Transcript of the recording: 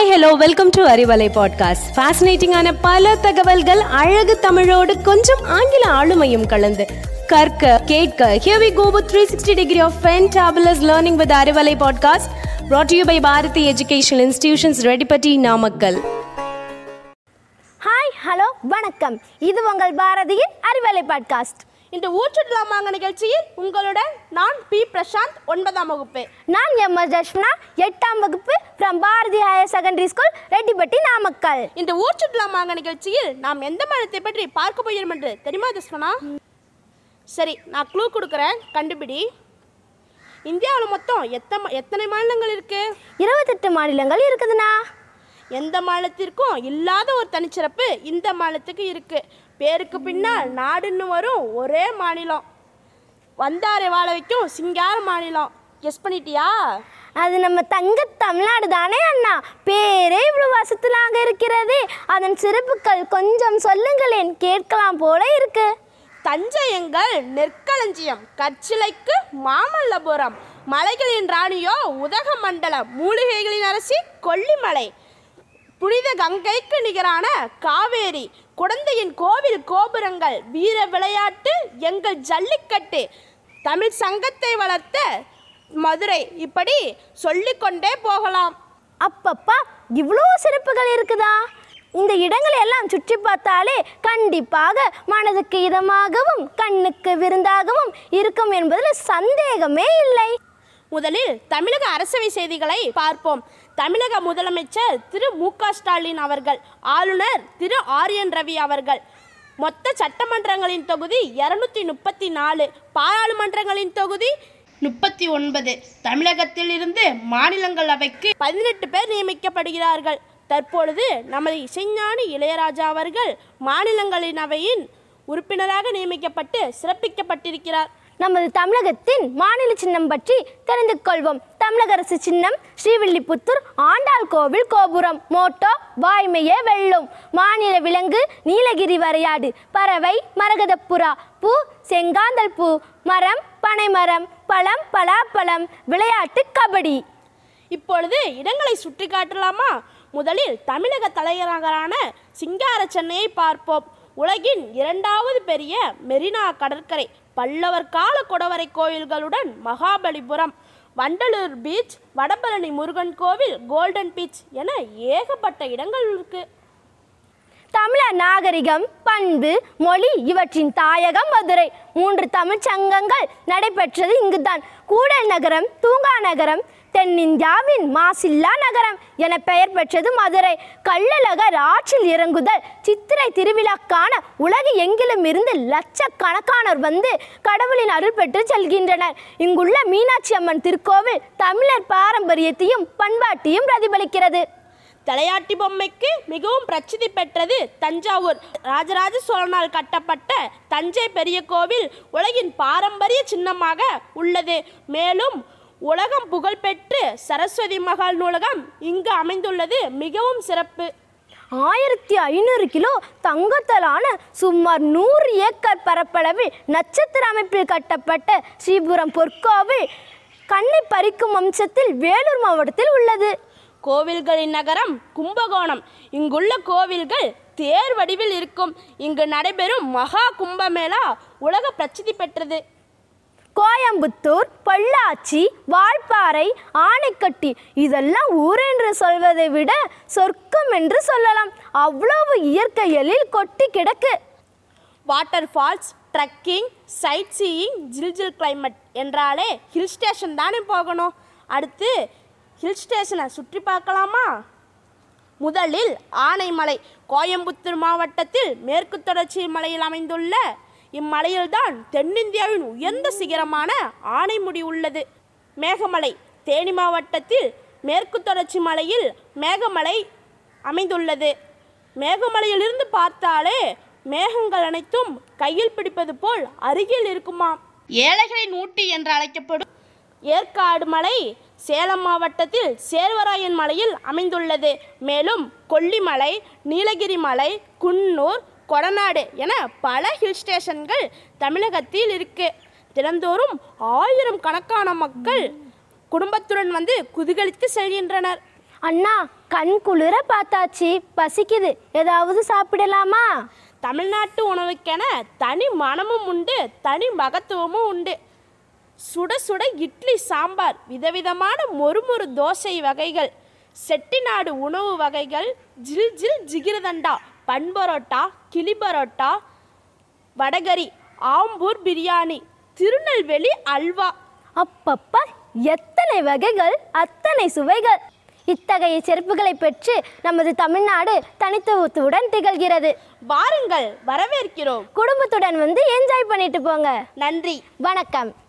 Hi hello welcome to Arivalai podcast ஃபேசினேட்டிங்கான பல தகவல்கள் அழகு தமிழோடு கொஞ்சம் ஆங்கில ஆளுமையும் கலந்து. கற்க கேட்க here we go with 360 degree of fantabulous learning with Arivalai podcast brought you by Bharathi educational institutions Reddipatti Namakkal hi hello வணக்கம். இது உங்கள் பாரதியின் அறிவலை பாட்காஸ்ட் இந்த ஊற்றுலாமாங்க நிகழ்ச்சியில் உங்களுடன் நான் பி பிரசாந்த் ஒன்பதாம் வகுப்பு. நான் எம் எஸ் தர்ஷனா எட்டாம் வகுப்பு from Bharathi higher secondary school Reddipatti Namakkal. இந்த ஊற்றுலாமாங்க நிகழ்ச்சியில் நாம் எந்த மாநிலத்தை பற்றி பார்க்க போகிறோம் என்று தெரியுமா தஸ்மனா சரி நான் க்ளூ கொடுக்குறேன். கண்டுபிடி. இந்தியாவில் மொத்தம் எத்தனை எத்தனை மாநிலங்கள் இருக்கு? இருபத்தெட்டு மாநிலங்கள் இருக்குதுண்ணா. எந்த மாநிலத்திற்கும் இல்லாத ஒரு தனிச்சிறப்பு இந்த மாநிலத்துக்கு இருக்கு. பேருக்கு பின்னால் நாடுன்னு வரும் ஒரே மாநிலம். வந்தாரை வாழ வைக்கும் சிங்கார மாநிலம். கெஸ் பண்ணிட்டியா? அது நம்ம தங்க தமிழ்நாடு தானே அண்ணா? பேரே இவ்வளோ வசத்துலாங்க இருக்கிறது. அதன் சிறப்புகள் கொஞ்சம் சொல்லுங்களேன். கேட்கலாம் போல இருக்கு. தஞ்சை எங்கள் நெற்களஞ்சியம். கற்சிலைக்கு மாமல்லபுரம். மலைகளின் ராணியோ உதகமண்டலம் மூலிகைகளின் அரசி கொல்லிமலை. புனித கங்கைக்கு நிகரான காவேரி. குடந்தையின் கோவில் கோபுரங்கள் வீர விளையாட்டு எங்கள் ஜல்லிக்கட்டு. தமிழ் சங்கத்தை வளர்த்த மதுரை இப்படி சொல்லிக்கொண்டே போகலாம். அப்பப்பா இவ்வளோ சிறப்புகள் இருக்குதா? இந்த இடங்களை எல்லாம் சுற்றி பார்த்தாலே கண்டிப்பாக மனதுக்கு இதமாகவும் கண்ணுக்கு விருந்தாகவும் இருக்கும் என்பதில் சந்தேகமே இல்லை. முதலில் தமிழக அரசவை செய்திகளை பார்ப்போம். தமிழக முதலமைச்சர் திரு மு க ஸ்டாலின் அவர்கள் ஆளுநர் திரு ஆரியன் ரவி அவர்கள். மொத்த சட்டமன்றங்களின் தொகுதி இருநூத்தி முப்பத்தி நாலு பாராளுமன்றங்களின் தொகுதி முப்பத்தி ஒன்பது. தமிழகத்தில் இருந்து மாநிலங்களவைக்கு பதினெட்டு பேர் நியமிக்கப்படுகிறார்கள். தற்பொழுது நமது இசைஞானி இளையராஜா அவர்கள் மாநிலங்களவையின் உறுப்பினராக நியமிக்கப்பட்டு சிறப்பிக்கப்பட்டிருக்கிறார். நமது தமிழகத்தின் மாநில சின்னம் பற்றி தெரிந்து கொள்வோம். தமிழக அரசு சின்னம் ஸ்ரீவில்லிபுத்தூர் ஆண்டாள் கோவில் கோபுரம் மோட்டோ வாய்மையே வெல்லும். மாநில விலங்கு நீலகிரி வரையாடு பறவை மரகதப்புறா பூ செங்காந்தல் பூ மரம் பனைமரம் பழம் பலாப்பழம் விளையாட்டு கபடி. இப்பொழுது இடங்களை சுற்றி காட்டலாமா? முதலில் தமிழக தலைநகரான சிங்கார சென்னையை பார்ப்போம். உலகின் இரண்டாவது பெரிய மெரினா கடற்கரை பல்லவர் கால குடவரை கோயில்களுடன் மகாபலிபுரம் வண்டலூர் பீச் வடபழனி முருகன் கோவில் கோல்டன் பீச் என ஏகப்பட்ட இடங்கள் இருக்கு. தமிழர் நாகரிகம் பண்பு மொழி இவற்றின் தாயகம் மதுரை. மூன்று தமிழ்ச் சங்கங்கள் நடைபெற்றது இங்குதான். கூடல் நகரம் தூங்கா நகரம் தென்னிந்தியாவின் மாசில்லா நகரம் என பெயர் பெற்றது மதுரை. கள்ளழகர் ஆற்றில் இறங்குதல் சித்திரை திருவிழாக்கான உலகு எங்கிலும் இருந்து லட்சக்கணக்கானோர் வந்து கடவுளின் அருள் பெற்று செல்கின்றனர். இங்குள்ள மீனாட்சி அம்மன் திருக்கோவில் தமிழர் பாரம்பரியத்தையும் பண்பாட்டையும் பிரதிபலிக்கிறது. தலையாட்டி பொம்மைக்கு மிகவும் பிரசித்தி பெற்றது தஞ்சாவூர். ராஜராஜ சோழனால் கட்டப்பட்ட தஞ்சை பெரிய கோவில் உலகின் பாரம்பரிய சின்னமாக உள்ளது. மேலும் உலகம் புகழ்பெற்று சரஸ்வதி மகால் நூலகம் இங்கு அமைந்துள்ளது. மிகவும் சிறப்பு. ஆயிரத்தி ஐநூறு கிலோ தங்கத்தலான சுமார் நூறு ஏக்கர் பரப்பளவில் நட்சத்திர அமைப்பில் கட்டப்பட்ட ஸ்ரீபுரம் பொற்கோவில் கண்ணை பறிக்கும் வம்சத்தில் வேலூர் மாவட்டத்தில் உள்ளது. கோவில்களின் நகரம் கும்பகோணம். இங்குள்ள கோவில்கள் தேர் வடிவில் இருக்கும். இங்கு நடைபெறும் மகா கும்பமேளா உலக பிரசித்தி பெற்றது. கோயம்புத்தூர் பொள்ளாச்சி வால்பாறை ஆனைக்கட்டி இதெல்லாம் ஊர் என்று சொல்வதை விட சொர்க்கம் என்று சொல்லலாம். அவ்வளவு இயற்கை எழில் கொட்டி கிடக்கு. Water falls trekking sightseeing ஜில் ஜில் கிளைமேட் என்றாலே ஹில் ஸ்டேஷன் தானே போகணும். அடுத்து ஹில் ஸ்டேஷனை சுற்றி பார்க்கலாமா? முதலில் ஆனைமலை கோயம்புத்தூர் மாவட்டத்தில் மேற்கு தொடர்ச்சி மலையில் அமைந்துள்ள இம்மலையில்தான் தென்னிந்தியாவின் உயர்ந்த சிகரமான ஆனைமுடி உள்ளது. மேகமலை தேனி மாவட்டத்தில் மேற்கு தொடர்ச்சி மலையில் மேகமலை அமைந்துள்ளது. மேகமலையிலிருந்து பார்த்தாலே மேகங்கள் அனைத்தும் கையில் பிடிப்பது போல் அருகில் இருக்குமாம். ஏழைகளின் ஊட்டி என்று அழைக்கப்படும் ஏற்காடு மலை சேலம் மாவட்டத்தில் சேர்வராயன் மலையில் அமைந்துள்ளது. மேலும் கொல்லிமலை நீலகிரி மலை குன்னூர் கொடநாடு என பல ஹில் ஸ்டேஷன்கள் தமிழகத்தில் இருக்கு. தினந்தோறும் ஆயிரம் கணக்கான மக்கள் குடும்பத்துடன் வந்து குதூகலித்து செல்கின்றனர். அண்ணா கண் குளிர பார்த்தாச்சு. பசிக்குது. ஏதாவது சாப்பிடலாமா? தமிழ்நாட்டு உணவுக்கென தனி மனமும் உண்டு தனி மகத்துவமும் உண்டு. சுட சுட இட்லி சாம்பார் விதவிதமான மொறுமொறு தோசை வகைகள் செட்டிநாடு உணவு வகைகள் ஜில் ஜில் ஜிகிர்தண்டா பன் பரோட்டா கிளி பரோட்டா வடகரி ஆம்பூர் பிரியாணி திருநெல்வேலி அல்வா. அப்பப்பா எத்தனை வகைகள் அத்தனை சுவைகள். இத்தகைய சிறப்புகளை பெற்று நமது தமிழ்நாடு தனித்துவத்துடன் திகழ்கிறது. வாருங்கள் வரவேற்கிறோம். குடும்பத்துடன் வந்து என்ஜாய் பண்ணிட்டு போங்க. நன்றி. வணக்கம்.